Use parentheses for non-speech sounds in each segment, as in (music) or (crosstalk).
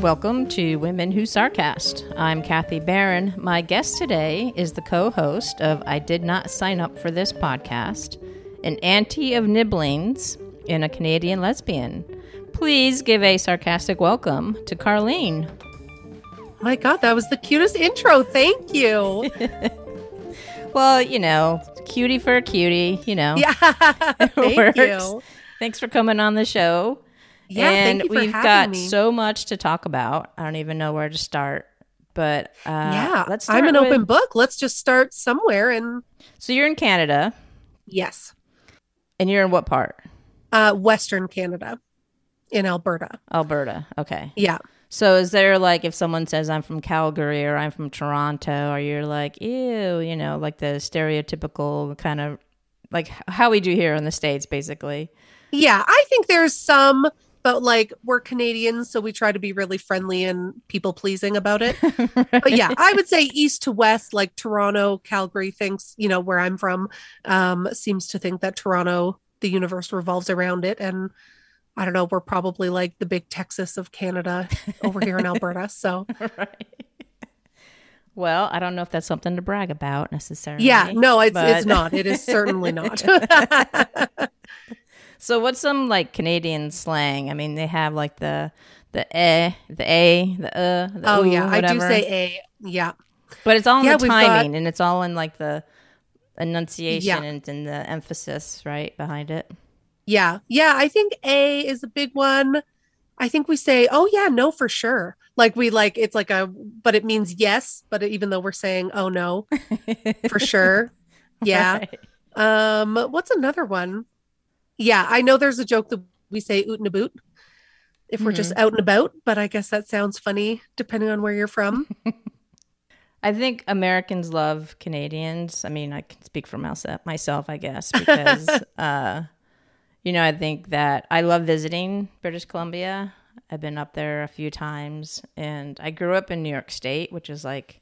Welcome to Women Who Sarcast. I'm Kathy Barron. My guest today is the co host of I Did Not Sign Up for This podcast, an auntie of nibblings and a Canadian lesbian. Please give a sarcastic welcome to Carlene. My God, that was the cutest intro. Thank you. (laughs) Well, you know, cutie for a cutie, you know. Yeah. (laughs) Thank you. Thanks for coming on the show. Yeah, and thank you for we've got me. so much to talk about. I don't even know where to start. But uh, yeah, let's start I'm an with- open book. Let's just start somewhere. And So you're in Canada, yes, and you're in what part? uh, Western Canada in Alberta. Alberta. Okay. Yeah. So is there like if someone says I'm from Calgary or I'm from Toronto, or you're like, ew, you know, like the stereotypical kind of like how we do here in the States, basically. Yeah. I think there's some, but like we're Canadians, so we try to be really friendly and people pleasing about it. (laughs) But yeah, I would say east to west, like Toronto, Calgary thinks, you know, where I'm from, um, seems to think that Toronto, the universe revolves around it. And I don't know, we're probably like the big Texas of Canada over here in (laughs) Alberta. So right. Well, I don't know if that's something to brag about necessarily. yeah, no, it's but- it's not. It is certainly not. (laughs) (laughs) So what's some like Canadian slang? I mean, they have like the the eh, the a, the uh, the oh ooh, yeah, I do say a. Yeah. but it's all in Yeah, the we've got- timing and it's all in like the enunciation Yeah. and, and the emphasis right behind it. Yeah. Yeah. I think A is a big one. I think we say, oh, yeah, no, for sure. Like we like, it's like a, but it means yes. But even though we're saying, oh, no, (laughs) for sure. Yeah. Right. Um, what's another one? Yeah. I know there's a joke that we say oot and a boot if we're just out and about, but I guess that sounds funny depending on where you're from. (laughs) I think Americans love Canadians. I mean, I can speak for myself, myself I guess, because (laughs) uh, you know, I think that I love visiting British Columbia. I've been up there a few times, and I grew up in New York State, which is like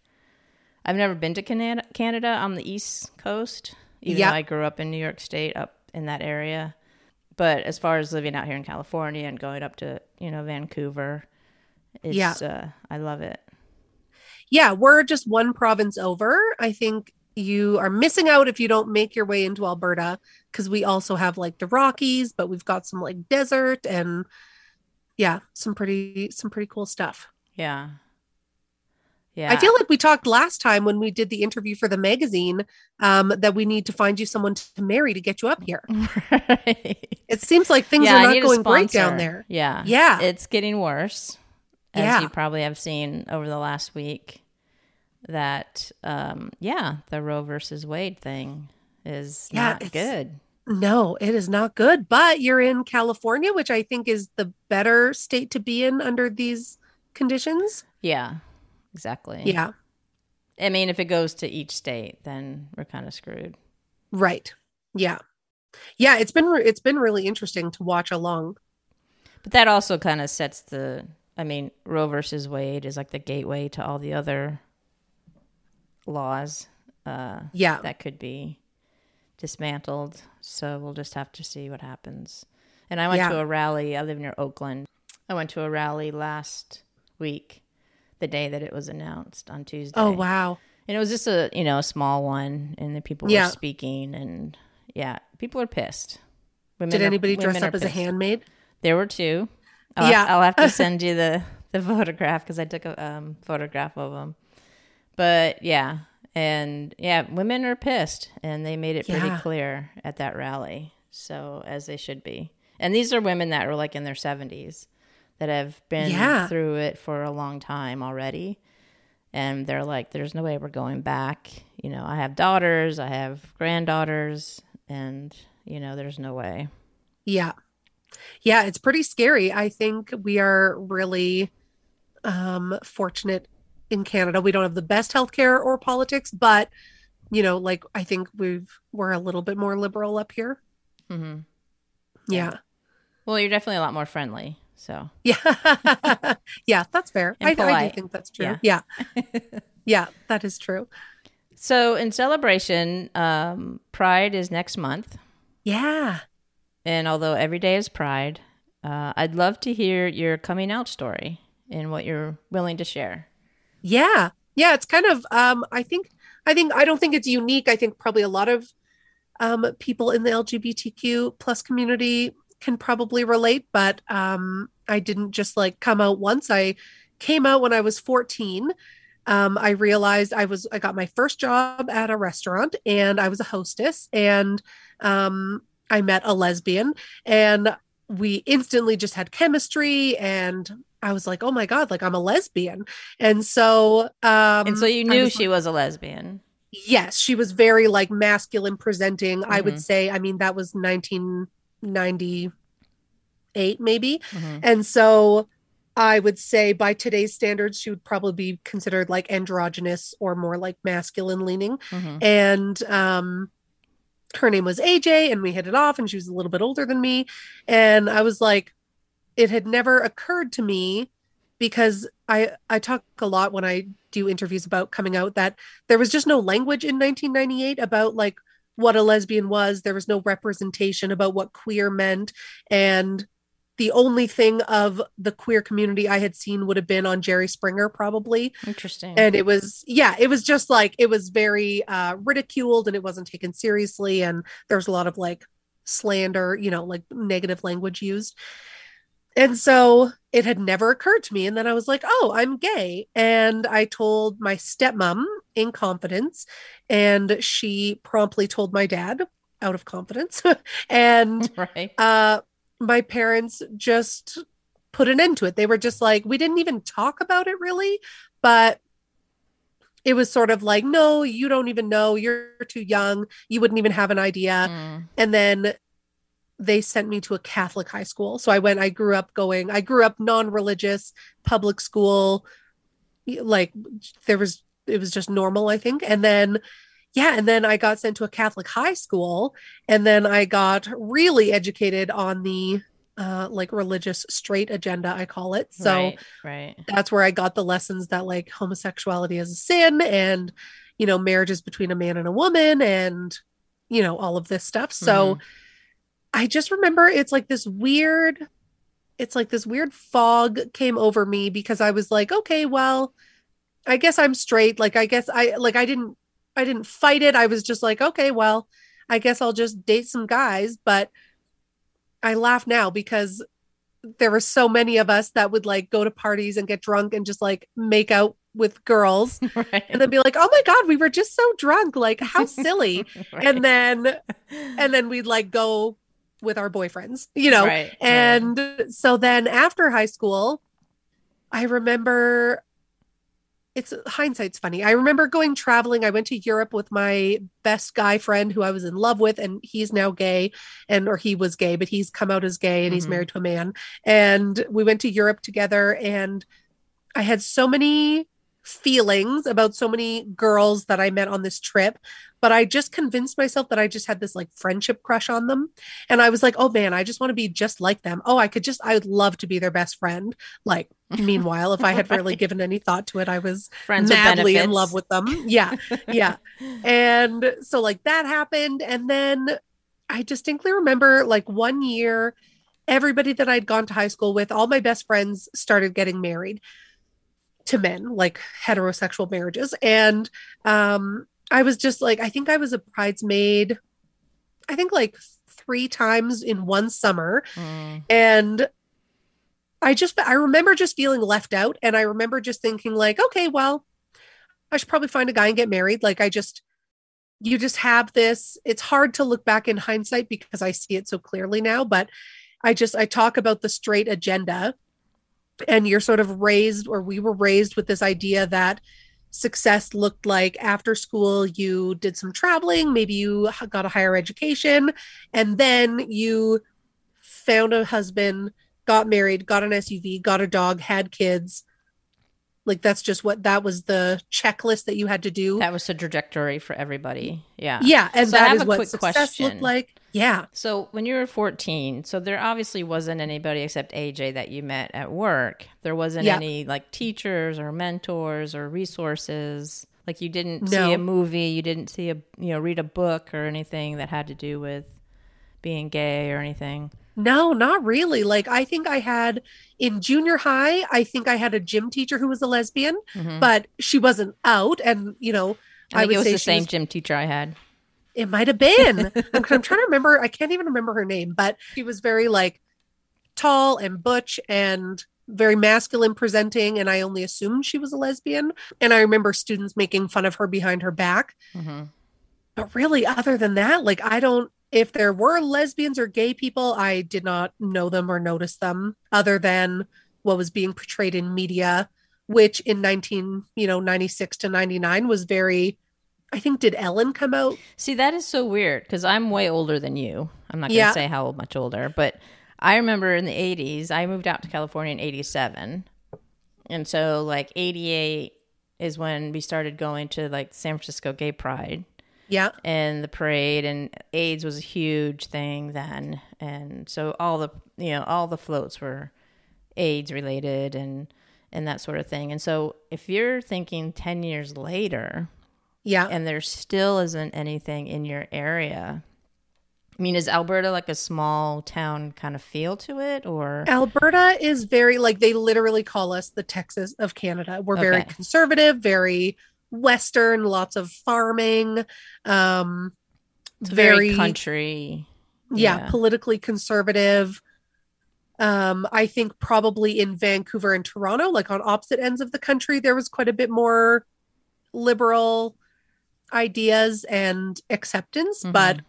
I've never been to Canada, Canada on the East Coast, even Yeah. though I grew up in New York State, up in that area. But as far as living out here in California and going up to you know Vancouver, it's Yeah. uh, I love it. yeah, we're just one province over. I think you are missing out if you don't make your way into Alberta because we also have like the Rockies, but we've got some like desert and yeah, some pretty some pretty cool stuff. Yeah. Yeah. I feel like we talked last time when we did the interview for the magazine um, that we need to find you someone to marry to get you up here. (laughs) right. It seems like things Yeah, are not going great down there. Yeah. Yeah. It's getting worse. As Yeah. you probably have seen over the last week. That um yeah, the Roe versus Wade thing is Yeah, not good. No, it is not good. But you're in California, which I think is the better state to be in under these conditions. Yeah. Exactly. Yeah, I mean, if it goes to each state, then we're kind of screwed. right. Yeah, yeah. It's been re- it's been really interesting to watch along. But that also kind of sets the I mean, Roe versus Wade is like the gateway to all the other laws. Uh Yeah, that could be dismantled. So we'll just have to see what happens. And I went Yeah. to a rally. I live near Oakland. I went to a rally last week, the day that it was announced on Tuesday. Oh wow. And it was just a you know a small one, and the people Yeah. were speaking, and yeah, people are pissed. Women Did are- anybody dress up are as a handmaid? There were two. I'll Yeah. have, I'll have to (laughs) send you the the (laughs) photograph because I took a um, photograph of them. But yeah, and yeah, women are pissed, and they made it pretty clear at that rally. So as they should be. And these are women that are like in their seventies that have been Yeah. through it for a long time already. And they're like, "There's no way we're going back." You know, I have daughters, I have granddaughters, and you know, there's no way. Yeah. Yeah, it's pretty scary. I think we are really um fortunate in Canada. We don't have the best healthcare or politics, but you know, like I think we've we're a little bit more liberal up here. hmm Yeah. Well, you're definitely a lot more friendly. So Yeah. (laughs) yeah, that's fair. I, I do think that's true. Yeah. (laughs) Yeah, that is true. So, in celebration, um, Pride is next month. Yeah. And although every day is Pride, uh, I'd love to hear your coming out story and what you're willing to share. Yeah. Yeah. It's kind of, um, I think, I think, I don't think it's unique. I think probably a lot of um, people in the LGBTQ plus community can probably relate, but um, I didn't just like come out once. I came out when I was 14. Um, I realized I was, I got my first job at a restaurant and I was a hostess and um, I met a lesbian and we instantly just had chemistry and I was like, oh my God, like I'm a lesbian. And so, um, and so you knew was she like, was a lesbian. Yes, she was very like masculine presenting. Mm-hmm. I would mm-hmm. say, I mean, that was 1998, maybe. Mm-hmm. And so I would say by today's standards, she would probably be considered like androgynous or more like masculine leaning. Mm-hmm. And, um, her name was AJ and we hit it off and she was a little bit older than me. And I was like, it had never occurred to me because I I talk a lot when I do interviews about coming out that there was just no language in 1998 about like what a lesbian was. There was no representation about what queer meant and the only thing of the queer community I had seen would have been on Jerry Springer, probably. Interesting. And it was, yeah, it was just like, it was very uh, ridiculed and it wasn't taken seriously. And there was a lot of like slander, you know, like negative language used. And so it had never occurred to me. And then I was like, oh, I'm gay. And I told my stepmom in confidence, and she promptly told my dad out of confidence. (laughs) and (laughs) right. uh, my parents just put an end to it. They were just like, we didn't even talk about it really, but it was sort of like, no, you don't even know. You're too young. You wouldn't even have an idea. Mm. And then they sent me to a Catholic high school. So I went, I grew up going, I grew up non religious, public school. Like there was, it was just normal, I think. And then yeah and then i got sent to a catholic high school and then i got really educated on the uh like religious straight agenda i call it so right, right. that's where i got the lessons that like homosexuality is a sin and you know marriage is between a man and a woman and you know all of this stuff so mm-hmm. I just remember it's like this weird it's like this weird fog came over me because i was like okay well i guess i'm straight like i guess i like i didn't I didn't fight it. I was just like, okay, well, I guess I'll just date some guys. But I laugh now because there were so many of us that would like go to parties and get drunk and just like make out with girls (laughs) right. and then be like oh my god we were just so drunk like how (laughs) silly right. and then and then we'd like go with our boyfriends you know right. and so then after high school i remember it's hindsight's funny. I remember going traveling. I went to Europe with my best guy friend who I was in love with, and he's now gay, and or he was gay, but he's come out as gay and mm-hmm. he's married to a man. And we went to Europe together, and I had so many feelings about so many girls that I met on this trip, but I just convinced myself that I just had this like friendship crush on them. And I was like, oh man, I just want to be just like them. Oh, I could just, I would love to be their best friend. Like, (laughs) meanwhile, if I had right. really (laughs) given any thought to it, I was Friends madly in love with them. Yeah. Yeah. (laughs) and so, like, that happened. And then I distinctly remember like one year, everybody that I'd gone to high school with, all my best friends started getting married to men, like heterosexual marriages. And um, I was just like, I think I was a bridesmaid, I think like three times in one summer. Mm. And I just, I remember just feeling left out. And I remember just thinking, like, okay, well, I should probably find a guy and get married. Like, I just, you just have this. It's hard to look back in hindsight because I see it so clearly now, but I just, I talk about the straight agenda and you're sort of raised or we were raised with this idea that success looked like after school you did some traveling maybe you got a higher education and then you found a husband got married got an suv got a dog had kids. Like that's just what that was the checklist that you had to do. That was the trajectory for everybody. Yeah. Yeah and so that is what success question. looked like yeah. So when you were 14, so there obviously wasn't anybody except AJ that you met at work. There wasn't yeah. any like teachers or mentors or resources. Like you didn't no. see a movie, you didn't see a you know read a book or anything that had to do with being gay or anything? No, not really. Like I think I had in junior high, I think I had a gym teacher who was a lesbian, Mhm. but she wasn't out. And you know, I think would it was say the same was- gym teacher I had. It might have been. (laughs) I'm, I'm trying to remember. I can't even remember her name, but she was very like tall and butch and very masculine presenting. And I only assumed she was a lesbian. And I remember students making fun of her behind her back. hmm But really, other than that, like I don't. If there were lesbians or gay people, I did not know them or notice them, other than what was being portrayed in media, which in 19, you know, 96 to 99 was very. I think did Ellen come out? See, that is so weird because I'm way older than you. I'm not going to Yeah. say how much older, but I remember in the 80s, I moved out to California in 87. And so, like, 88 is when we started going to like San Francisco Gay Pride Yeah, and the parade, and AIDS was a huge thing then. And so, all the, you know, all the floats were AIDS related and, and that sort of thing. And so, if you're thinking 10 years later, yeah. and there still isn't anything in your area. I mean, is Alberta like a small town kind of feel to it, or Alberta is very like they literally call us the Texas of Canada. We're very conservative, very western, lots of farming. Um it's very, country? yeah, yeah. politically conservative. Um I think probably in Vancouver and Toronto, like on opposite ends of the country, there was quite a bit more liberal ideas and acceptance, Mhm. but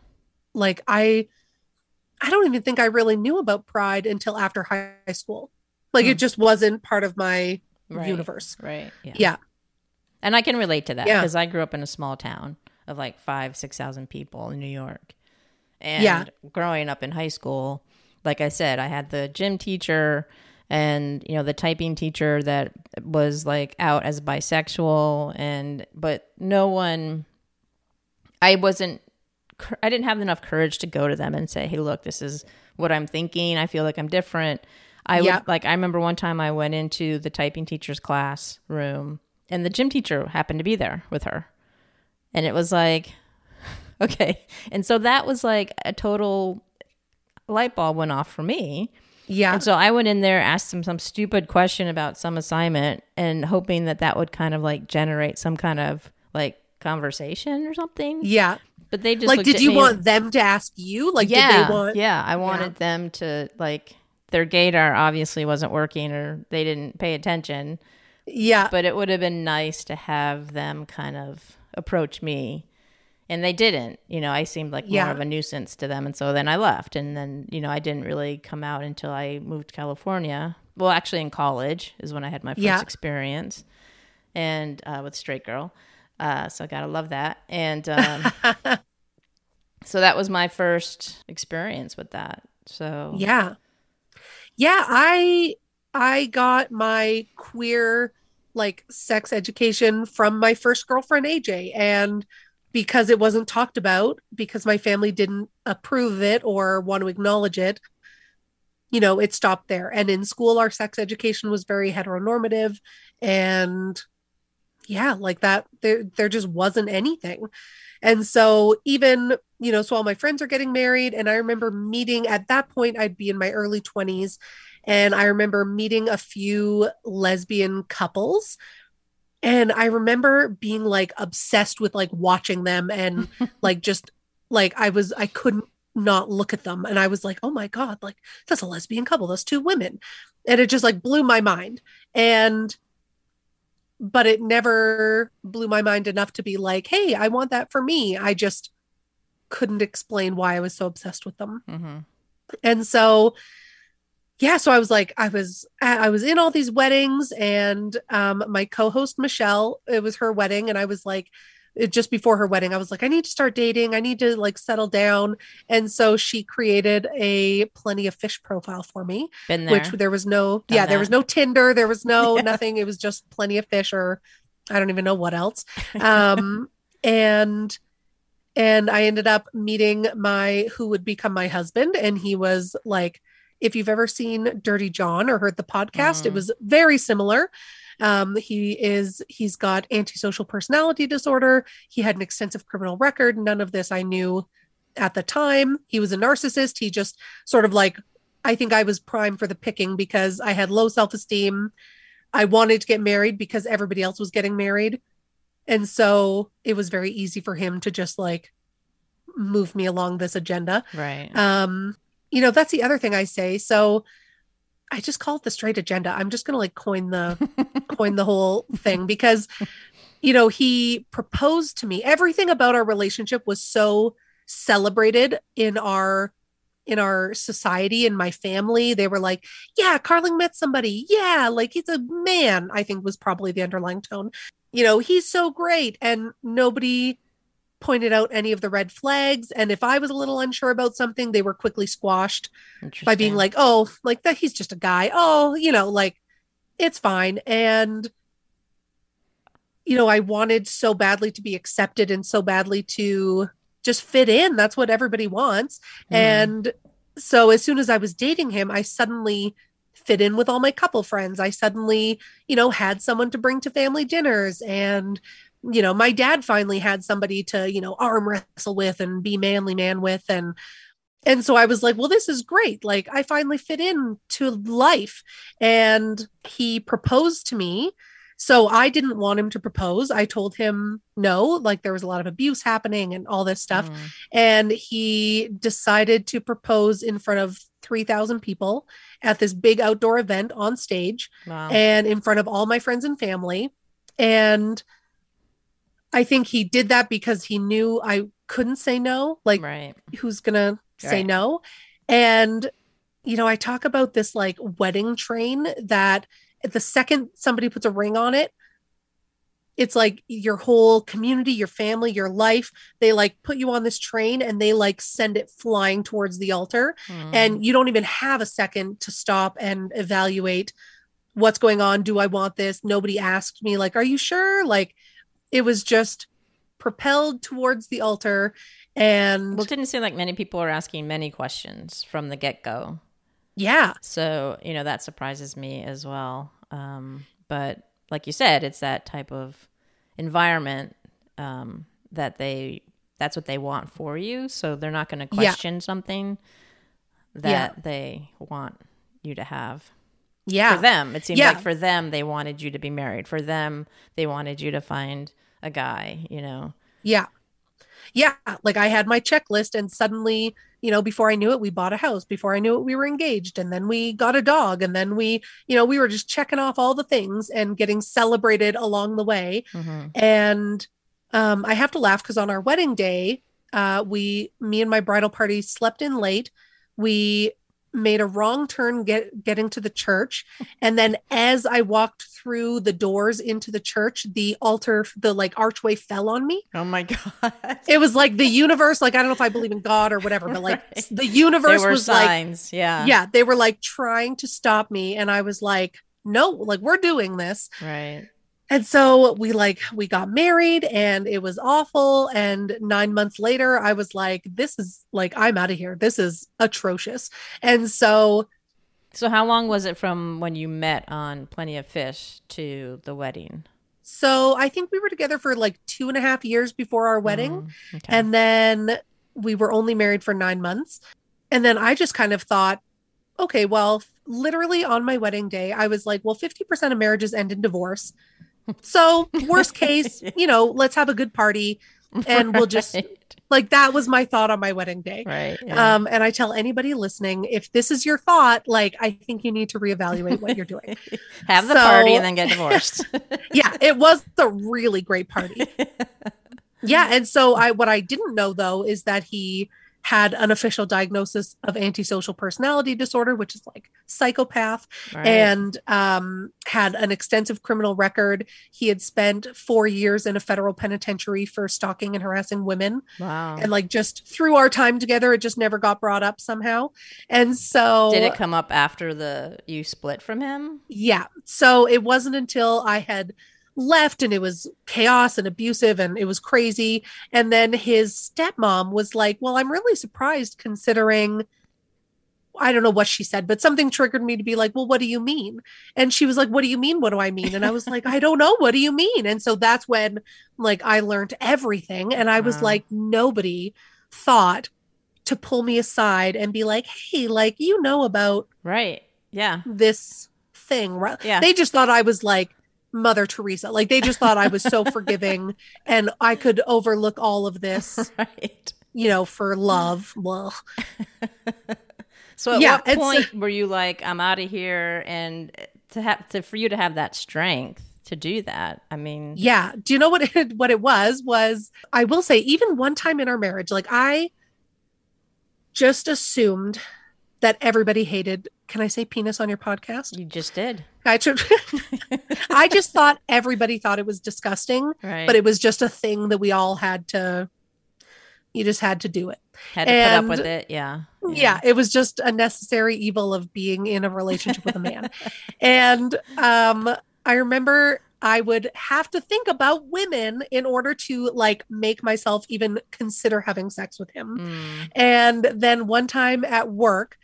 like I I don't even think I really knew about pride until after high school. Like Hmm. it just wasn't part of my Right, universe. right? Yeah. Yeah. and I can relate to that Yeah. because I grew up in a small town of like five, six thousand people in New York, and Yeah. growing up in high school, like I said, I had the gym teacher and you know the typing teacher that was like out as bisexual and but no one i wasn't i didn't have enough courage to go to them and say hey look this is what i'm thinking. I feel like i'm different. I Yeah. would like i remember one time i went into the typing teacher's class room and the gym teacher happened to be there with her. And it was like (laughs) okay. And so that was like a total light bulb went off for me Yeah. and so I went in there, asked them some stupid question about some assignment, and hoping that that would kind of like generate some kind of like conversation or something. yeah. But they just Like, did you want them to ask you? Like, yeah, did they want? yeah. I wanted them to like their gaydar obviously wasn't working or they didn't pay attention. Yeah. But it would have been nice to have them kind of approach me. And they didn't. You know, I seemed like Yeah. more of a nuisance to them. And so then I left. And then, you know, I didn't really come out until I moved to California. Well, actually, in college is when I had my first Yeah. experience and uh, with Straight Girl. Uh, so I got to love that. And um, (laughs) so that was my first experience with that. So, Yeah. Yeah, I I got my queer like sex education from my first girlfriend AJ and because it wasn't talked about because my family didn't approve it or want to acknowledge it you know it stopped there. And in school our sex education was very heteronormative. And yeah like that there there just wasn't anything. And so even you know so all my friends are getting married. And i remember meeting at that point i'd be in my early 20s and i remember meeting a few lesbian couples and i remember being like obsessed with like watching them and (laughs) like just like i was i couldn't not look at them. And i was like oh my god like that's a lesbian couple those two women. And it just like blew my mind. And but it never blew my mind enough to be like hey i want that for me. I just couldn't explain why i was so obsessed with them. Mhm. and so yeah so i was like i was i was in all these weddings and um my co-host michelle it was her wedding and i was like it- just before her wedding i was like i need to start dating. I need to like settle down. And so she created a plenty of fish profile for me there. which there. was no yeah there was no tinder there was no (laughs) Yeah. nothing. It was just plenty of fish or i don't even know what else. Um (laughs) and and i ended up meeting my who would become my husband. And he was like if you've ever seen dirty john or heard the podcast it Mhm. was very similar um he is he's got antisocial personality disorder he had an extensive criminal record none of this i knew at the time. He was a narcissist. He just sort of like, I think I was prime for the picking because I had low self esteem. I wanted to get married because everybody else was getting married. And so it was very easy for him to just like move me along this agenda. Right. Um, you know, that's the other thing I say. So I just call it the straight agenda. I'm just gonna like coin the (laughs) coin the whole thing because you know, he proposed to me. Everything about our relationship was so celebrated in our in our society and my family. They were like, yeah, Carling met somebody. Yeah, like he's a man, I think was probably the underlying tone. You know, he's so great. And nobody pointed out any of the red flags. And if I was a little unsure about something, they were quickly squashed by being like, oh, like that he's just a guy. Oh, you know, like it's fine. And you know, I wanted so badly to be accepted and so badly to just fit in. That's what everybody wants. Mhm. And so as soon as I was dating him, I suddenly fit in with all my couple friends. I suddenly, you know, had someone to bring to family dinners and you know, my dad finally had somebody to, you know, arm wrestle with and be manly man with and and so I was like, well, this is great. Like I finally fit in to life. And he proposed to me. So I didn't want him to propose. I told him no, like there was a lot of abuse happening and all this stuff Mm. and he decided to propose in front of 3000 people at this big outdoor event on stage Wow. and in front of all my friends and family and i think he did that because he knew i couldn't say no like right. who's gonna say Right. no and you know i talk about this like wedding train that the second somebody puts a ring on it it's like your whole community your family your life they like put you on this train and they like send it flying towards the altar Mm. and you don't even have a second to stop and evaluate what's going on do i want this nobody asked me like are you sure like it was just propelled towards the altar and well, it didn't seem like many people were asking many questions from the get go. yeah So, you know, that surprises me as well. Um, but like you said, it's that type of environment um, that they that's what they want for you. So they're not going to Yeah. question something that they want you to have. Yeah For them, it seems Yeah. like for them they wanted you to be married. For them, they wanted you to find a guy, you know. Yeah. Yeah. Like I had my checklist, and suddenly, you know, before I knew it, we bought a house. Before I knew it, we were engaged. And then we got a dog. And then we, you know, we were just checking off all the things and getting celebrated along the way. Mhm. And um, I have to laugh because on our wedding day, uh, we, me and my bridal party slept in late. We made a wrong turn get getting to the church and then as i walked through the doors into the church the altar the like archway fell on me Oh my god. (laughs) it was like the universe like i don't know if i believe in god or whatever but like Right. the universe was like signs, yeah. yeah they were like trying to stop me and i was like no like we're doing this Right. And so we like we got married and it was awful and 9 months later i was like this is like i'm out of here this is atrocious and so So how long was it from when you met on Plenty of Fish to the wedding? so i think we were together for like two and a half years before our wedding Mm, okay. And then we were only married for nine months. And then I just kind of thought, okay, well, literally on my wedding day, I was like, well, 50% of marriages end in divorce. So, worst case, (laughs) you know, let's have a good party. and we'll just- Right. Like, that was my thought on my wedding day. right. yeah. Um, and I tell anybody listening, if this is your thought, like, I think you need to reevaluate what you're doing. (laughs) Have the so- party and then get divorced. (laughs) yeah, it was a really great party. Yeah, and so I what I didn't know though is that he had an official diagnosis of antisocial personality disorder, which is like psychopath, Right. and um, had an extensive criminal record. He had spent four years in a federal penitentiary for stalking and harassing women, wow. and like just through our time together, it just never got brought up somehow. And so, Did it come up after the you split from him? yeah. So it wasn't until I had left and it was chaos and abusive and it was crazy. And then his stepmom was like, Well, I'm really surprised considering. I don't know what she said, but something triggered me to be like, Well, what do you mean? And she was like, What do you mean? What do I mean? And I was like, I don't know. What do you mean? And so that's when like I learned everything. And I was Wow. like, Nobody thought to pull me aside and be like, hey, like, you know about Right. Yeah. this thing, right? Yeah. They just thought I was like Mother Teresa. Like, they just thought I was so (laughs) forgiving and I could overlook all of this, (laughs) right. you know, for love. Well, (laughs) So at Yeah, what point were you like, I'm out of here and to have to for you to have that strength to do that? I mean yeah. Do you know what it, what it was? Was I will say, even one time in our marriage, like, I just assumed that everybody hated. Can I say penis on your podcast? you just did. (laughs) I, just thought everybody thought it was disgusting, Right. but it was just a thing that we all had to. You just had to do it. had to put up with it. Yeah. Yeah. it was just a necessary evil of being in a relationship with a man. (laughs) And um, I remember I would have to think about women in order to like make myself even consider having sex with him. Mm. And then one time at work,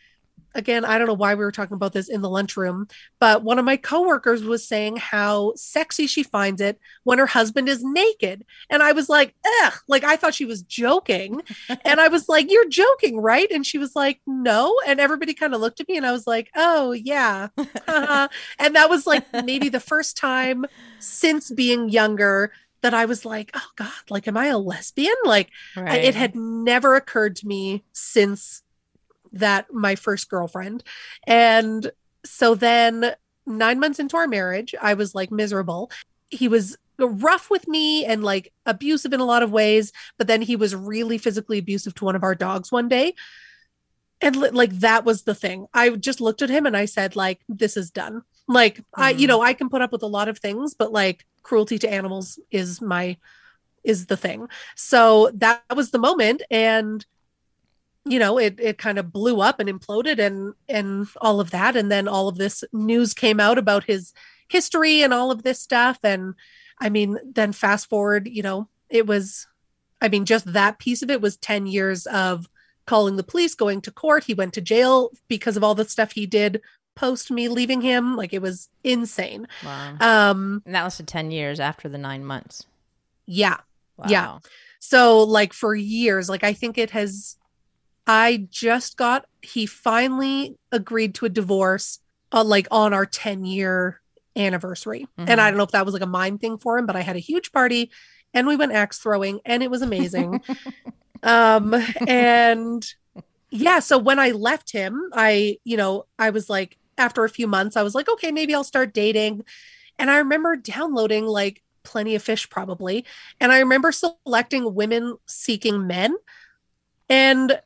again, I don't know why we were talking about this in the lunchroom, but one of my coworkers was saying how sexy she finds it when her husband is naked. And I was like, ugh, like I thought she was joking. (laughs) and I was like, You're joking, right? And she was like, No. And everybody kind of looked at me and I was like, Oh, yeah. haha." (laughs) Uh-huh. and that was like maybe the first time since being younger that I was like, Oh God, like, am I a lesbian? Like, I- it had never occurred to me since that my first girlfriend. And so then 9 months into our marriage I was like miserable. He was rough with me and like abusive in a lot of ways but then he was really physically abusive to one of our dogs one day. And like that was the thing. I just looked at him and i said like this is done. Like i you Mhm. know i can put up with a lot of things but like cruelty to animals is my is the thing. So that was the moment. And you know it it kind of blew up and imploded and and all of that and then all of this news came out about his history and all of this stuff and i mean then fast forward you know it was i mean just that piece of it was 10 years of calling the police going to court he went to jail because of all the stuff he did post me leaving him like it was insane Wow. um and that lasted 10 years after the nine months. yeah Wow. Yeah. So, like, for years, like, I think it has, I just got, he finally agreed to a divorce, uh, like, on our 10 year anniversary. And Mhm. I don't know if that was like a mind thing for him, but I had a huge party and we went axe throwing and it was amazing. (laughs) um, and yeah, so when I left him, I, you know, I was like, after a few months, I was like, okay, maybe I'll start dating. And I remember downloading like plenty of fish, probably. And I remember selecting women seeking men. And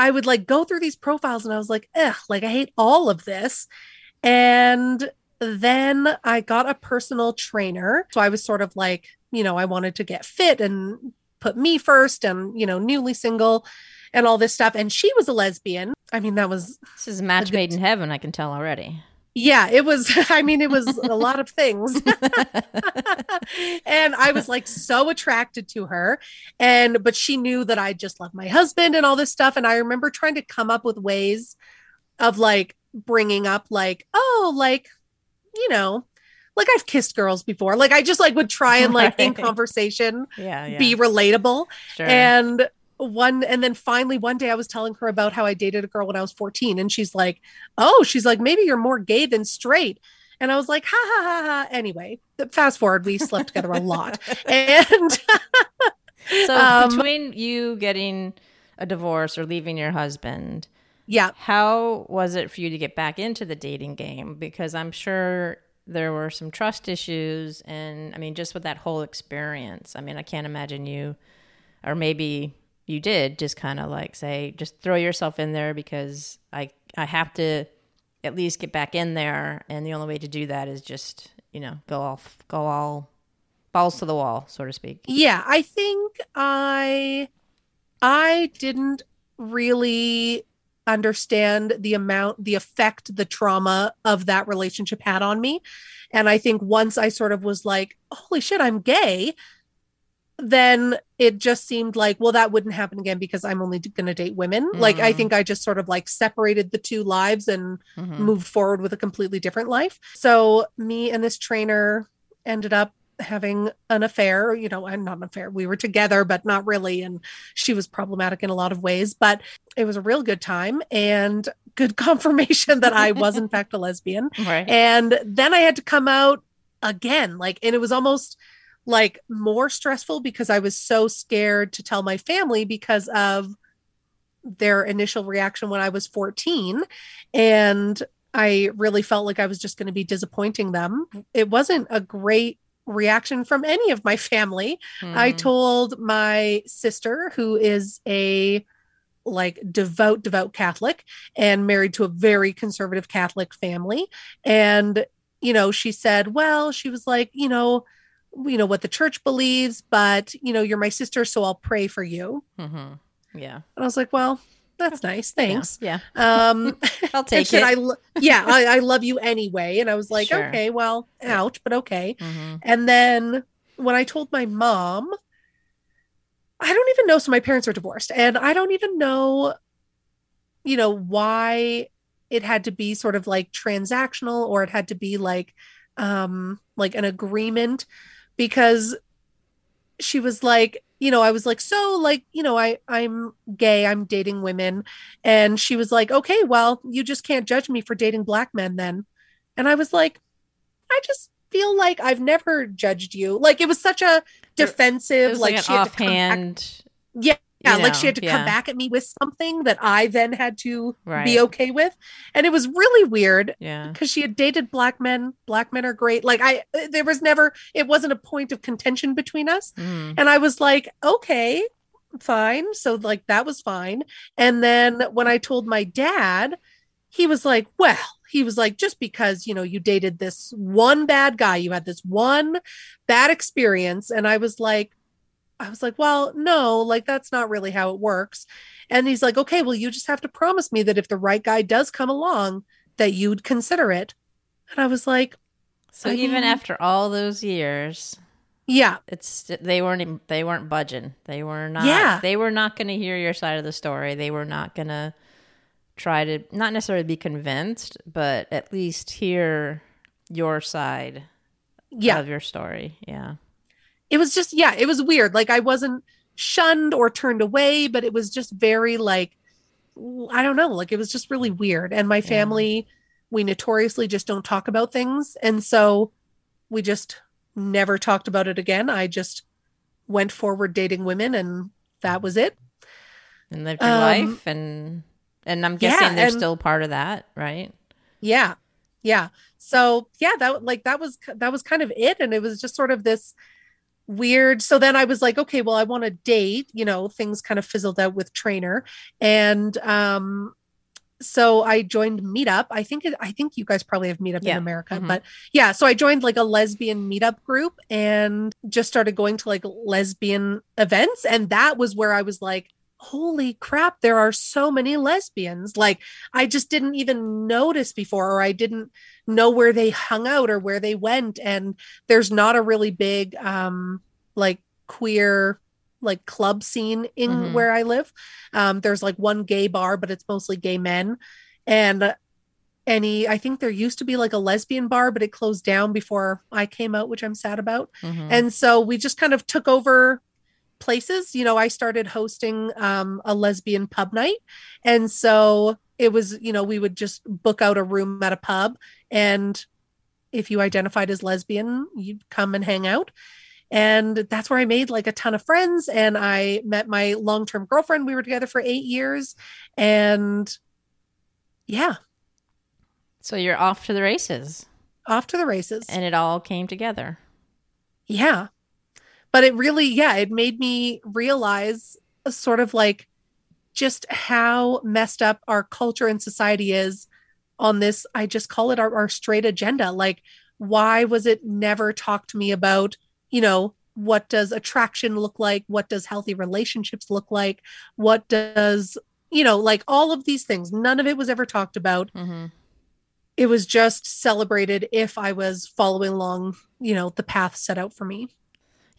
I would like go through these profiles and I was like, ugh, like I hate all of this. And then I got a personal trainer. So I was sort of like, you know, I wanted to get fit and put me first and, you know, newly single and all this stuff. And she was a lesbian. I mean, that was This is a match good- made in heaven, I can tell already. Yeah, it was. (laughs) I mean, it was a lot of things. (laughs) (laughs) and I was like so attracted to her. And, but she knew that I just loved my husband and all this stuff. And I remember trying to come up with ways of like bringing up, like, oh, like, you know, like I've kissed girls before. Like I just like would try and like in conversation yeah, yeah. be relatable. sure. And one and then finally one day I was telling her about how I dated a girl when I was 14 and she's like, "Oh, she's like maybe you're more gay than straight." And I was like, "Ha ha ha ha." Anyway, fast forward, we slept together a lot. (laughs) And (laughs) so (laughs) um, between you getting a divorce or leaving your husband, yeah, how was it for you to get back into the dating game? Because I'm sure there were some trust issues, and I mean, just with that whole experience. I mean, I can't imagine you, or maybe you did, just kind of like say, just throw yourself in there because I I have to at least get back in there, and the only way to do that is just you know go off, go all balls to the wall, so to speak. yeah, I think I I didn't really understand the amount the effect the trauma of that relationship had on me and i think once i sort of was like holy shit i'm gay then it just seemed like well that wouldn't happen again because i'm only going to date women like i Mhm. think i just sort of like separated the two lives and Mhm. moved forward with a completely different life so me and this trainer ended up having an affair, you know, and not an affair. We were together, but not really. And she was problematic in a lot of ways, but it was a real good time and good (laughs) confirmation that I was, in (laughs) fact, a lesbian. Right. And then I had to come out again, like, and it was almost like more stressful because I was so scared to tell my family because of their initial reaction when I was 14. And I really felt like I was just going to be disappointing them. It wasn't a great reaction from any of my (laughs) family. I Mhm. told my sister, who is a like devout, devout Catholic and married to a very conservative Catholic family. And, you know, she said, well, she was like, you know, you know what the church believes, but you know, you're my sister, so I'll pray for you. Mhm. Yeah. And I was like, well, that's nice. Thanks. Yeah. Um (laughs) I'll take it. I lo- yeah, I, I love you anyway. And I was like, Sure. okay, well, ouch, but okay. Mhm. And then when I told my mom, I don't even know. So my parents are divorced, and I don't even know, you know, why it had to be sort of like transactional or it had to be like, um, like an agreement because she was like, you know, I was like, so like, you know, I I'm gay, I'm dating women, and she was like, okay, well, you just can't judge me for dating black men then, and I was like, I just feel like I've never judged you. Like it was such a defensive, like, like, she an had to come back. offhand. Yeah, yeah, you like she had to yeah. come back at me with something that I then had to Right. be okay with, and it was really weird Yeah. because she had dated black men. Black men are great. Like I, there was never, it wasn't a point of contention between us. Mhm. And I was like, okay, fine. So, like, that was fine. And then when I told my dad, he was like, well, he was like, just because, you know, you dated this one bad guy, you had this one bad experience. And I was like, I was like, well, no, like, that's not really how it works. And he's like, okay, well, you just have to promise me that if the right guy does come along, that you'd consider it. And I was like, So I even mean- after all those years, yeah, it's they weren't they weren't budging. They were not. Yeah. They were not going to hear your side of the story. They were not going to try to not necessarily be convinced, but at least hear your side yeah. of your story. Yeah. It was just yeah it was weird. Like i wasn't shunned or turned away but it was just very like i don't know like it was just really weird. And my family we notoriously just don't talk about things. And so we just never talked about it again. I just went forward dating women and that was it. And lived your Um, life and and I'm guessing yeah, they're and- still part of that, right? yeah yeah. So yeah that like that was that was kind of it. And it was just sort of this weird so then i was like okay well i want to date you know things kind of fizzled out with trainer and um so i joined meetup i think it, i think you guys probably have meetup Yeah. in america Mhm. but yeah so i joined like a lesbian meetup group and just started going to like lesbian events and that was where i was like holy crap there are so many lesbians like I just didn't even notice before, or I didn't know where they hung out or where they went. And there's not a really big, um, like queer, like club scene in Mhm. where I live. Um, there's like one gay bar, but it's mostly gay men. And any, I think there used to be like a lesbian bar, but it closed down before I came out, which I'm sad about. Mhm. And so we just kind of took over places. You know, I started hosting um, a lesbian pub night. And so it was, you know, we would just book out a room at a pub. And if you identified as lesbian, you'd come and hang out. And that's where I made like a ton of friends. And I met my long term girlfriend. We were together for eight years. And yeah, so you're off to the races, off to the races. and it all came together. Yeah. But it really, yeah, it made me realize sort of like just how messed up our culture and society is on this. I just call it our, our straight agenda. Like, why was it never talked to me about, you know, what does attraction look like? What does healthy relationships look like? What does, you know, like all of these things? None of it was ever talked about mm-hmm. it was just celebrated if I was following along, you know, the path set out for me.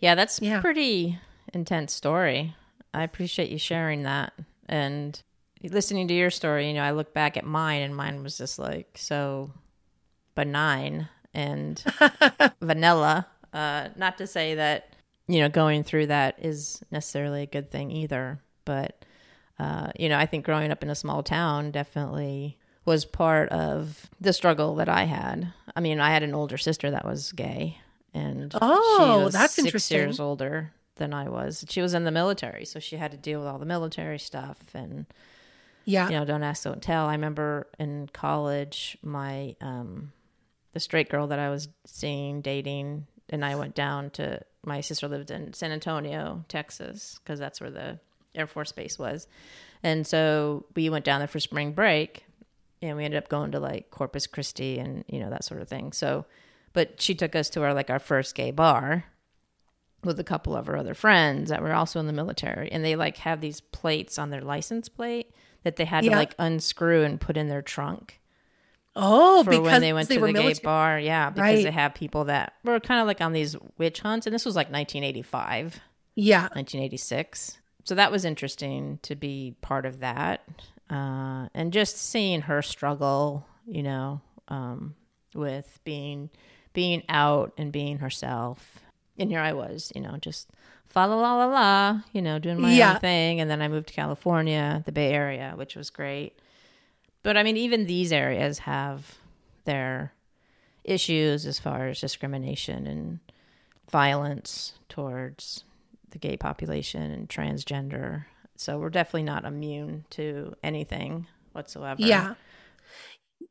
Yeah, that's Yeah. pretty intense story. I appreciate you sharing that and listening to your story. You know, I look back at mine, and mine was just like so benign and (laughs) vanilla. Uh, not to say that you know going through that is necessarily a good thing either, but uh, you know, I think growing up in a small town definitely was part of the struggle that I had. I mean, I had an older sister that was gay, and oh, that's six interesting. years older than I was. She was in the military, so she had to deal with all the military stuff and yeah, you know, don't ask, don't tell. I remember in college, my um, the straight girl that I was seeing, dating, and I went down to my sister lived in San Antonio, Texas, because that's where the Air Force Base was, and so we went down there for spring break, and we ended up going to like Corpus Christi and you know that sort of thing. So, but she took us to our like our first gay bar with a couple of her other friends that were also in the military, and they like have these plates on their license plate that they had Yeah. to like unscrew and put in their trunk Oh, for because when they went they to the gay bar. Yeah, because Right. they have people that were kind of like on these witch hunts, and this was like 1985, Yeah, 1986. So that was interesting to be part of that, uh, and just seeing her struggle, you know, um, with being being out and being herself. And here I was, you know, just fa la la la la, you know, doing my Yeah. own thing. And then I moved to California, the Bay Area, which was great. But I mean, even these areas have their issues as far as discrimination and violence towards the gay population and transgender. So we're definitely not immune to anything whatsoever. yeah,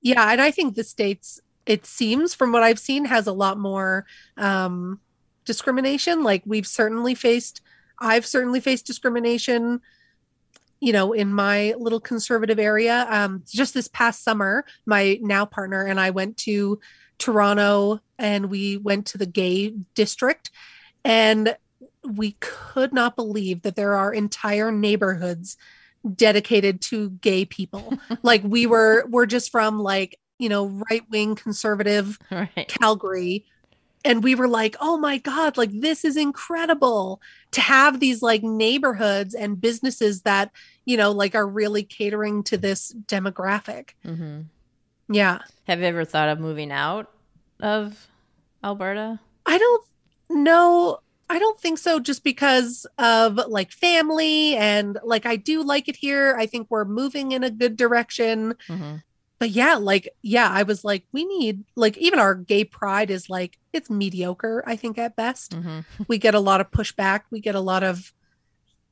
yeah, and I think the states, it seems from what I've seen, has a lot more um, discrimination. Like we've certainly faced, I've certainly faced discrimination. You know, in my little conservative area, um, just this past summer, my now partner and I went to Toronto and we went to the gay district and we could not believe that there are entire neighborhoods dedicated to gay people (laughs) like we were we're just from like you know right wing conservative (laughs) Right. calgary and we were like oh my god like this is incredible to have these like neighborhoods and businesses that you know like are really catering to this demographic hmm yeah Have you ever thought of moving out of Alberta? I don't know. I don't think so, just because of like family and like I do like it here. I think we're moving in a good direction. hmm But yeah, like, yeah, I was like, we need like even our gay pride is like it's mediocre, I think at best. hmm (laughs) We get a lot of pushback. We get a lot of,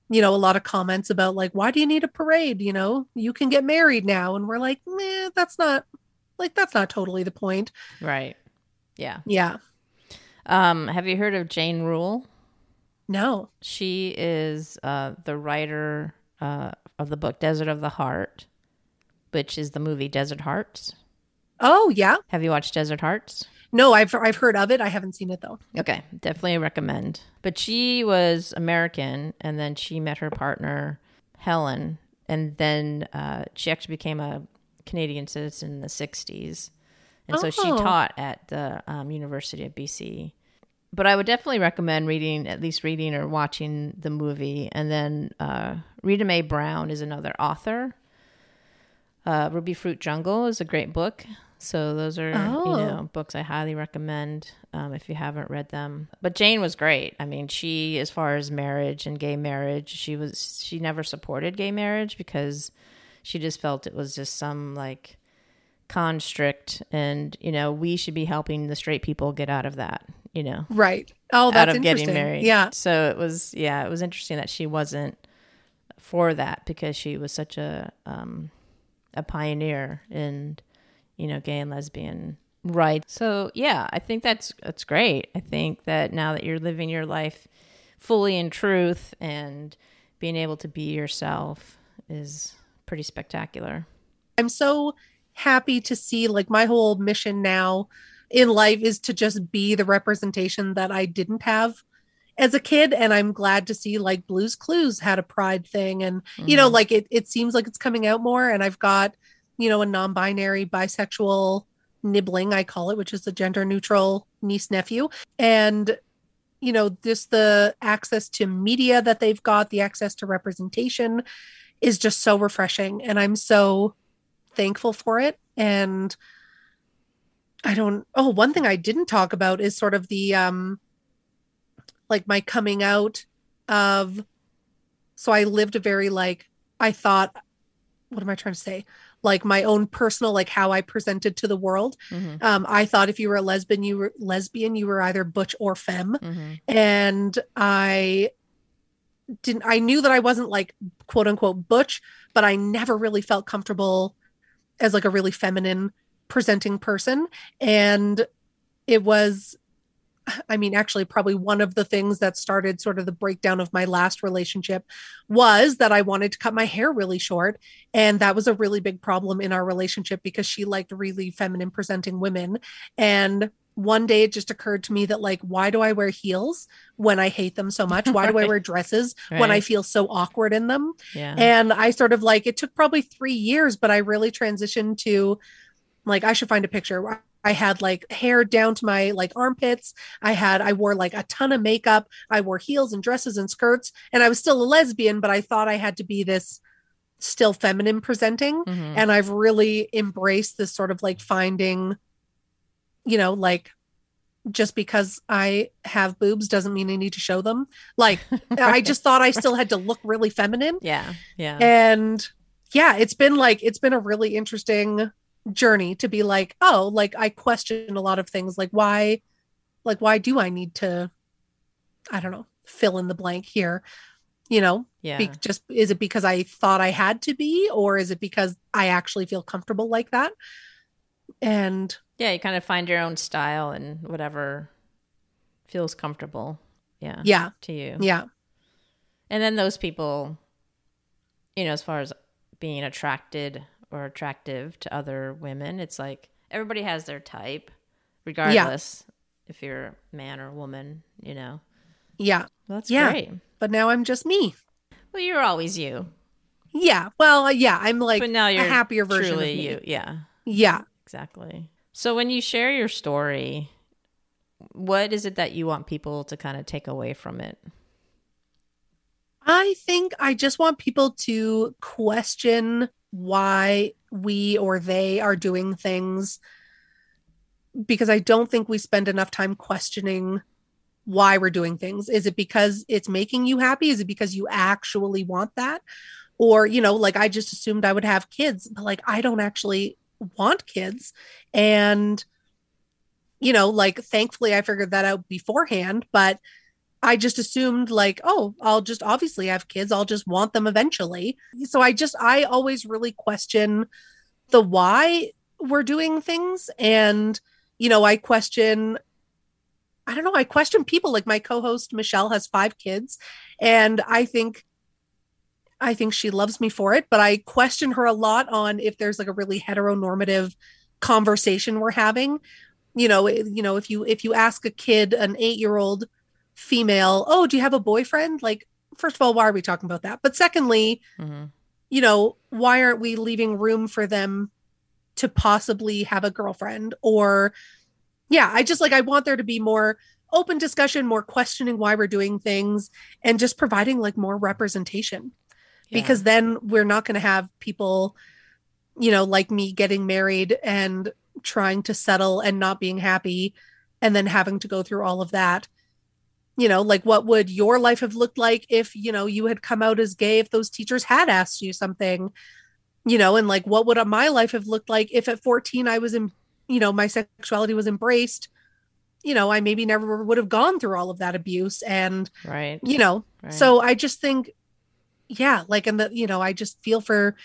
you know, a lot of comments about like, why do you need a parade? You know, you can get married now. And we're like, nah, that's not like that's not totally the point. Right. Yeah. Yeah. Um, have you heard of Jane Rule? No. She is uh, the writer uh, of the book Desert of the Heart, which is the movie Desert Hearts. Oh yeah. Have you watched Desert Hearts? No, I've I've heard of it. I haven't seen it though. Okay, definitely recommend. But she was American, and then she met her partner, Helen, and then uh, she actually became a Canadian citizen in the 60s. And so she Oh. taught at the um, University of BC. But I would definitely recommend reading, at least reading or watching the movie. And then uh, Rita Mae Brown is another author. Uh, Ruby Fruit Jungle is a great book. So those are, Oh. you know, books I highly recommend um, if you haven't read them. But Jane was great. I mean, she, as far as marriage and gay marriage, she was she never supported gay marriage because she just felt it was just some like constrict, and you know, we should be helping the straight people get out of that. You know, Right. Oh, out that's of interesting. getting married. Yeah. So it was, yeah, it was interesting that she wasn't for that because she was such a um, a pioneer in, you know, gay and lesbian rights. So yeah, I think that's that's great. I think that now that you're living your life fully in truth and being able to be yourself is pretty spectacular. I'm so happy to see like my whole mission now in life is to just be the representation that I didn't have as a kid and I'm glad to see like Blues Clues had a pride thing and you know Mhm. like it it seems like it's coming out more and I've got you know a non-binary bisexual nibbling I call it which is a gender neutral niece nephew and you know just the access to media that they've got the access to representation is just so refreshing and I'm so thankful for it and I don't oh one thing I didn't talk about is sort of the um like my coming out of so I lived a very like I thought what am I trying to say? Like my own personal like how I presented to the world. Mhm. Um I thought if you were a lesbian you were lesbian you were either butch or femme Mhm. and I didn't I knew that I wasn't like quote unquote butch, but I never really felt comfortable as like a really feminine presenting person and it was I mean actually probably one of the things that started sort of the breakdown of my last relationship was that I wanted to cut my hair really short and that was a really big problem in our relationship because she liked really feminine presenting women and one day it just occurred to me that like why do I wear heels when I hate them so much? Why do I (laughs) wear dresses when I feel so awkward in them? Yeah. And I sort of like it took probably three years, but I really transitioned to like I should find a picture. I had like hair down to my like armpits. I had I wore like a ton of makeup. I wore heels and dresses and skirts, and I was still a lesbian, but I thought I had to be this still feminine presenting. Mhm. And I've really embraced this sort of like finding, you know, like just because I have boobs doesn't mean I need to show them. Like I (laughs) just thought I still had to look really feminine yeah. Yeah. and yeah it's been like it's been a really interesting journey to be like oh like i question a lot of things like why like why do i need to i don't know fill in the blank here you know yeah. be, just is it because i thought i had to be or is it because i actually feel comfortable like that and yeah. You kind of find your own style and whatever feels comfortable. Yeah. yeah To you. yeah And then those people, you know, as far as being attracted or attractive to other women, it's like everybody has their type, regardless if you're a man or a woman, you know. yeah Well, that's Yeah. great. but now i'm just me Well, you're always you, yeah well uh, yeah i'm like but now you're a happier version of me you. Yeah, yeah exactly. So when you share your story, what is it that you want people to kind of take away from it? I think I just want people to question why we or they are doing things because I don't think we spend enough time questioning why we're doing things. Is it because it's making you happy? Is it because you actually want that? Or, you know, like I just assumed I would have kids, but like I don't actually want kids. And, you know, like thankfully I figured that out beforehand, but I just assumed like, oh, I'll just obviously have kids. I'll just want them eventually. So I just I always really question the why we're doing things and you know, I question I don't know, I question people like my co-host Michelle has 5 kids and I think I think she loves me for it, but I question her a lot on if there's like a really heteronormative conversation we're having. You know, eh, you know, if you if you ask a kid, an 8-year-old female, oh, do you have a boyfriend? Like, first of all, why are we talking about that? But secondly, hmm you know, why aren't we leaving room for them to possibly have a girlfriend? Or, yeah, I just like, I want there to be more open discussion, more questioning why we're doing things, and just providing like more representation because then we're not going to have people, you know, like me getting married and trying to settle and not being happy and then having to go through all of that you know like what would your life have looked like if you know you had come out as gay if those teachers had asked you something you know and like what would my life have looked like if at 14 i was in you know my sexuality was embraced you know i maybe never would have gone through all of that abuse and right. you know right. so i just think yeah like and the you know i just feel for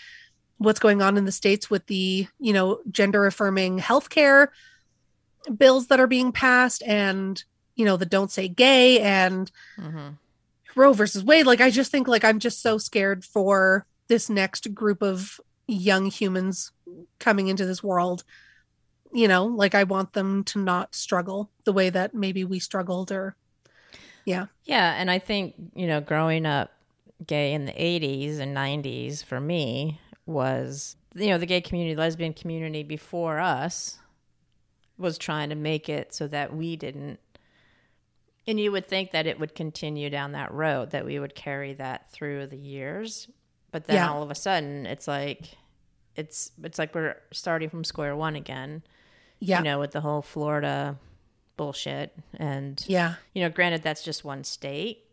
what's going on in the states with the you know gender affirming healthcare bills that are being passed and you know the don't say gay and Mhm. roe versus wade like i just think like i'm just so scared for this next group of young humans coming into this world you know like i want them to not struggle the way that maybe we struggled or Yeah, Yeah, and I think, you know, growing up gay in the 80s and 90s for me was, you know, the gay community, lesbian community before us was trying to make it so that we didn't. And you would think that it would continue down that road, that we would carry that through the years. But then Yeah. all of a sudden, it's like, it's it's like we're starting from square one again. yeah You know, with the whole Florida bullshit. And Yeah. you know, granted, that's just one state,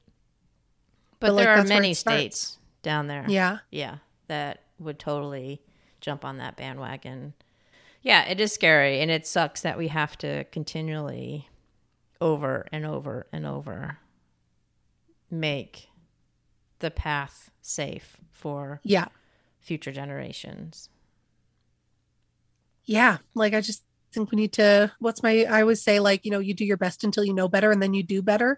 but, But, like, there are many starts. states down there. Yeah. yeah, that would totally jump on that bandwagon. Yeah, it is scary, and it sucks that we have to continually, over and over and over, make the path safe for Yeah. future generations. Yeah. Like I just think we need to what's my I always say like, you know, you do your best until you know better and then you do better.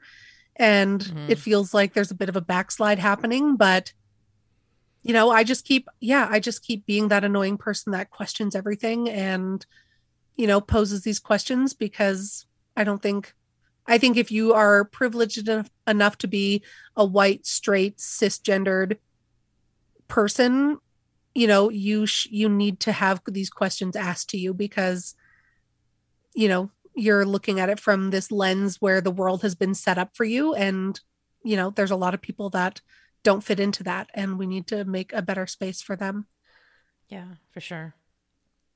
And Mhm. it feels like there's a bit of a backslide happening, but you know, I just keep yeah, I just keep being that annoying person that questions everything and you know, poses these questions because I don't think I think if you are privileged enough, enough to be a white, straight, cisgendered person, you know, you sh- you need to have these questions asked to you because you know, you're looking at it from this lens where the world has been set up for you and you know, there's a lot of people that don't fit into that and we need to make a better space for them. Yeah, for sure.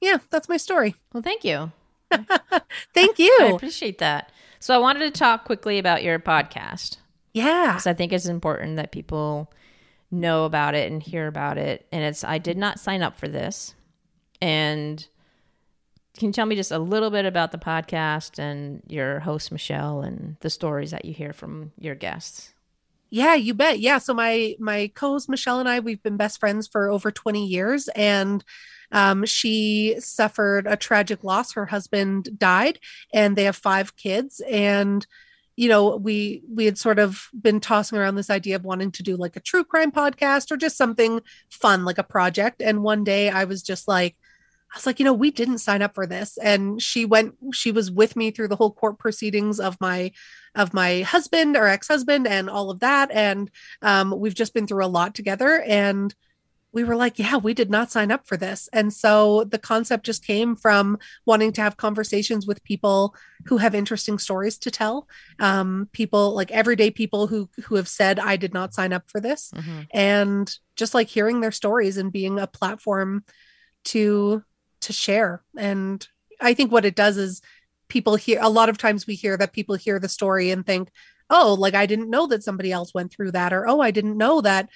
Yeah, that's my story. Well, thank you. (laughs) Thank you. I appreciate that. So, I wanted to talk quickly about your podcast. Yeah. because I think it's important that people know about it and hear about it. And it's I did not sign up for this. And can you tell me just a little bit about the podcast and your host Michelle and the stories that you hear from your guests? Yeah, you bet. Yeah. So my my co-host Michelle and I, we've been best friends for over 20 years. And um, she suffered a tragic loss. Her husband died, and they have five kids. And you know, we we had sort of been tossing around this idea of wanting to do like a true crime podcast or just something fun, like a project. And one day I was just like, I was like, you know, we didn't sign up for this. And she went, she was with me through the whole court proceedings of my of my husband or ex-husband and all of that. And um, we've just been through a lot together. And we were like, yeah, we did not sign up for this. And so the concept just came from wanting to have conversations with people who have interesting stories to tell. Um, people like everyday people who who have said, I did not sign up for this. And just like hearing their stories and being a platform to to share. And I think what it does is people hear a lot of times we hear that people hear the story and think, oh, like I didn't know that somebody else went through that, or oh, I didn't know that,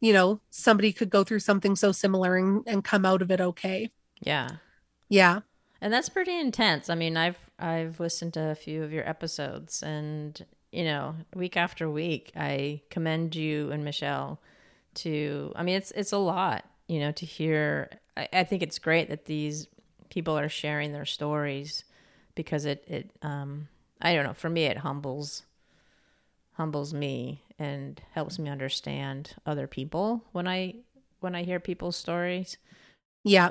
you know, somebody could go through something so similar and, and come out of it okay. Yeah. Yeah. And that's pretty intense. I mean, I've I've listened to a few of your episodes and you know, week after week I commend you and Michelle to I mean it's it's a lot, you know, to hear I, I think it's great that these people are sharing their stories because it it um I don't know, for me it humbles humbles me and helps me understand other people when I when I hear people's stories Yeah.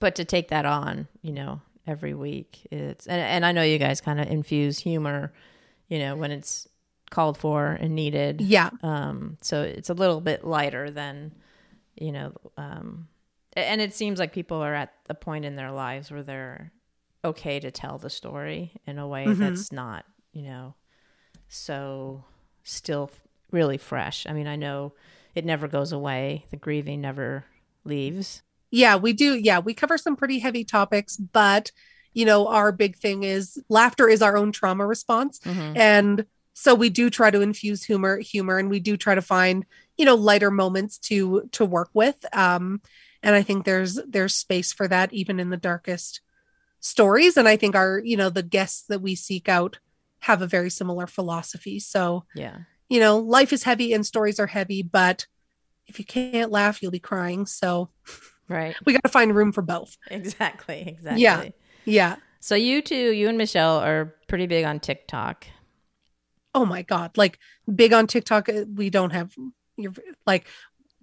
but to take that on, you know, every week, it's and and I know you guys kind of infuse humor, you know, when it's called for and needed. Yeah. Um, so it's a little bit lighter than, you know, um, and it seems like people are at the point in their lives where they're okay to tell the story in a way Mhm. that's not, you know, so still really fresh. I mean, I know it never goes away. The grieving never leaves. Yeah, we do. Yeah, we cover some pretty heavy topics, but you know, our big thing is laughter is our own trauma response. Mhm. and so we do try to infuse humor humor and we do try to find you know lighter moments to to work with um and i think there's there's space for that even in the darkest stories and i think our you know the guests that we seek out have a very similar philosophy so Yeah. You know life is heavy and stories are heavy but if you can't laugh you'll be crying so Right. we got to find room for both Exactly. Exactly. Yeah. yeah So you two, you and Michelle are pretty big on TikTok. oh my god like big on tiktok uh, we don't have you're like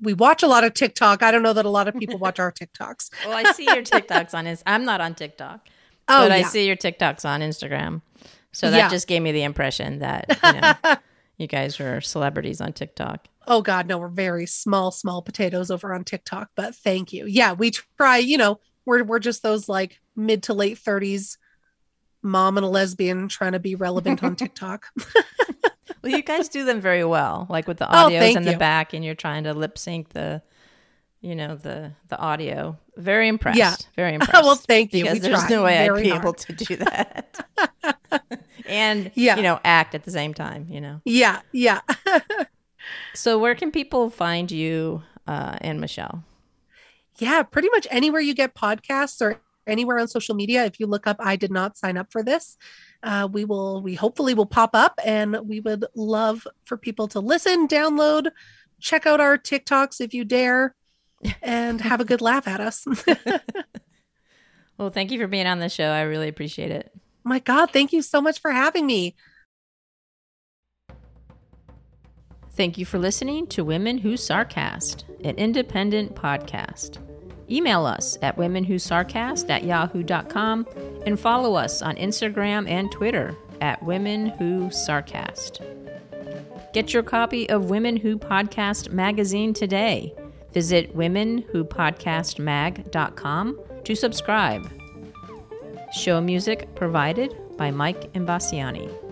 we watch a lot of tiktok i don't know that a lot of people watch our tiktoks (laughs) Well, I see your TikToks on his. I'm not on TikTok, oh but I see your TikToks on Instagram. So that Yeah. just gave me the impression that you, know, (laughs) you guys are celebrities on TikTok. oh god no we're very small small potatoes over on tiktok but thank you yeah we try you know we're we're just those like mid to late 30s mom and a lesbian trying to be relevant on (laughs) tiktok Well, you guys do them very well, like with the Oh, audios thank in the you. back, and you're trying to lip sync the, you know, the the audio. Very impressed. Yeah. Very (laughs) impressed. well thank you because we there's no way I'd be hard. able to do that. (laughs) and Yeah. you know act at the same time. You know. Yeah, yeah. (laughs) So where can people find you uh, and Michelle? yeah, pretty much anywhere you get podcasts or anywhere on social media. If you look up, I did not sign up for this. Uh, we will, we hopefully will pop up, and we would love for people to listen, download, check out our TikToks if you dare, and have a good laugh at us. (laughs) Well, thank you for being on the show. I really appreciate it. My God, thank you so much for having me. Thank you for listening to Women Who Sarcast, an independent podcast. Email us at womenwhosarcast at yahoo.com and follow us on Instagram and Twitter at Women Who Sarcast. Get your copy of Women Who Podcast magazine today. Visit womenwhopodcastmag.com to subscribe. Show music provided by Mike Imbasiani.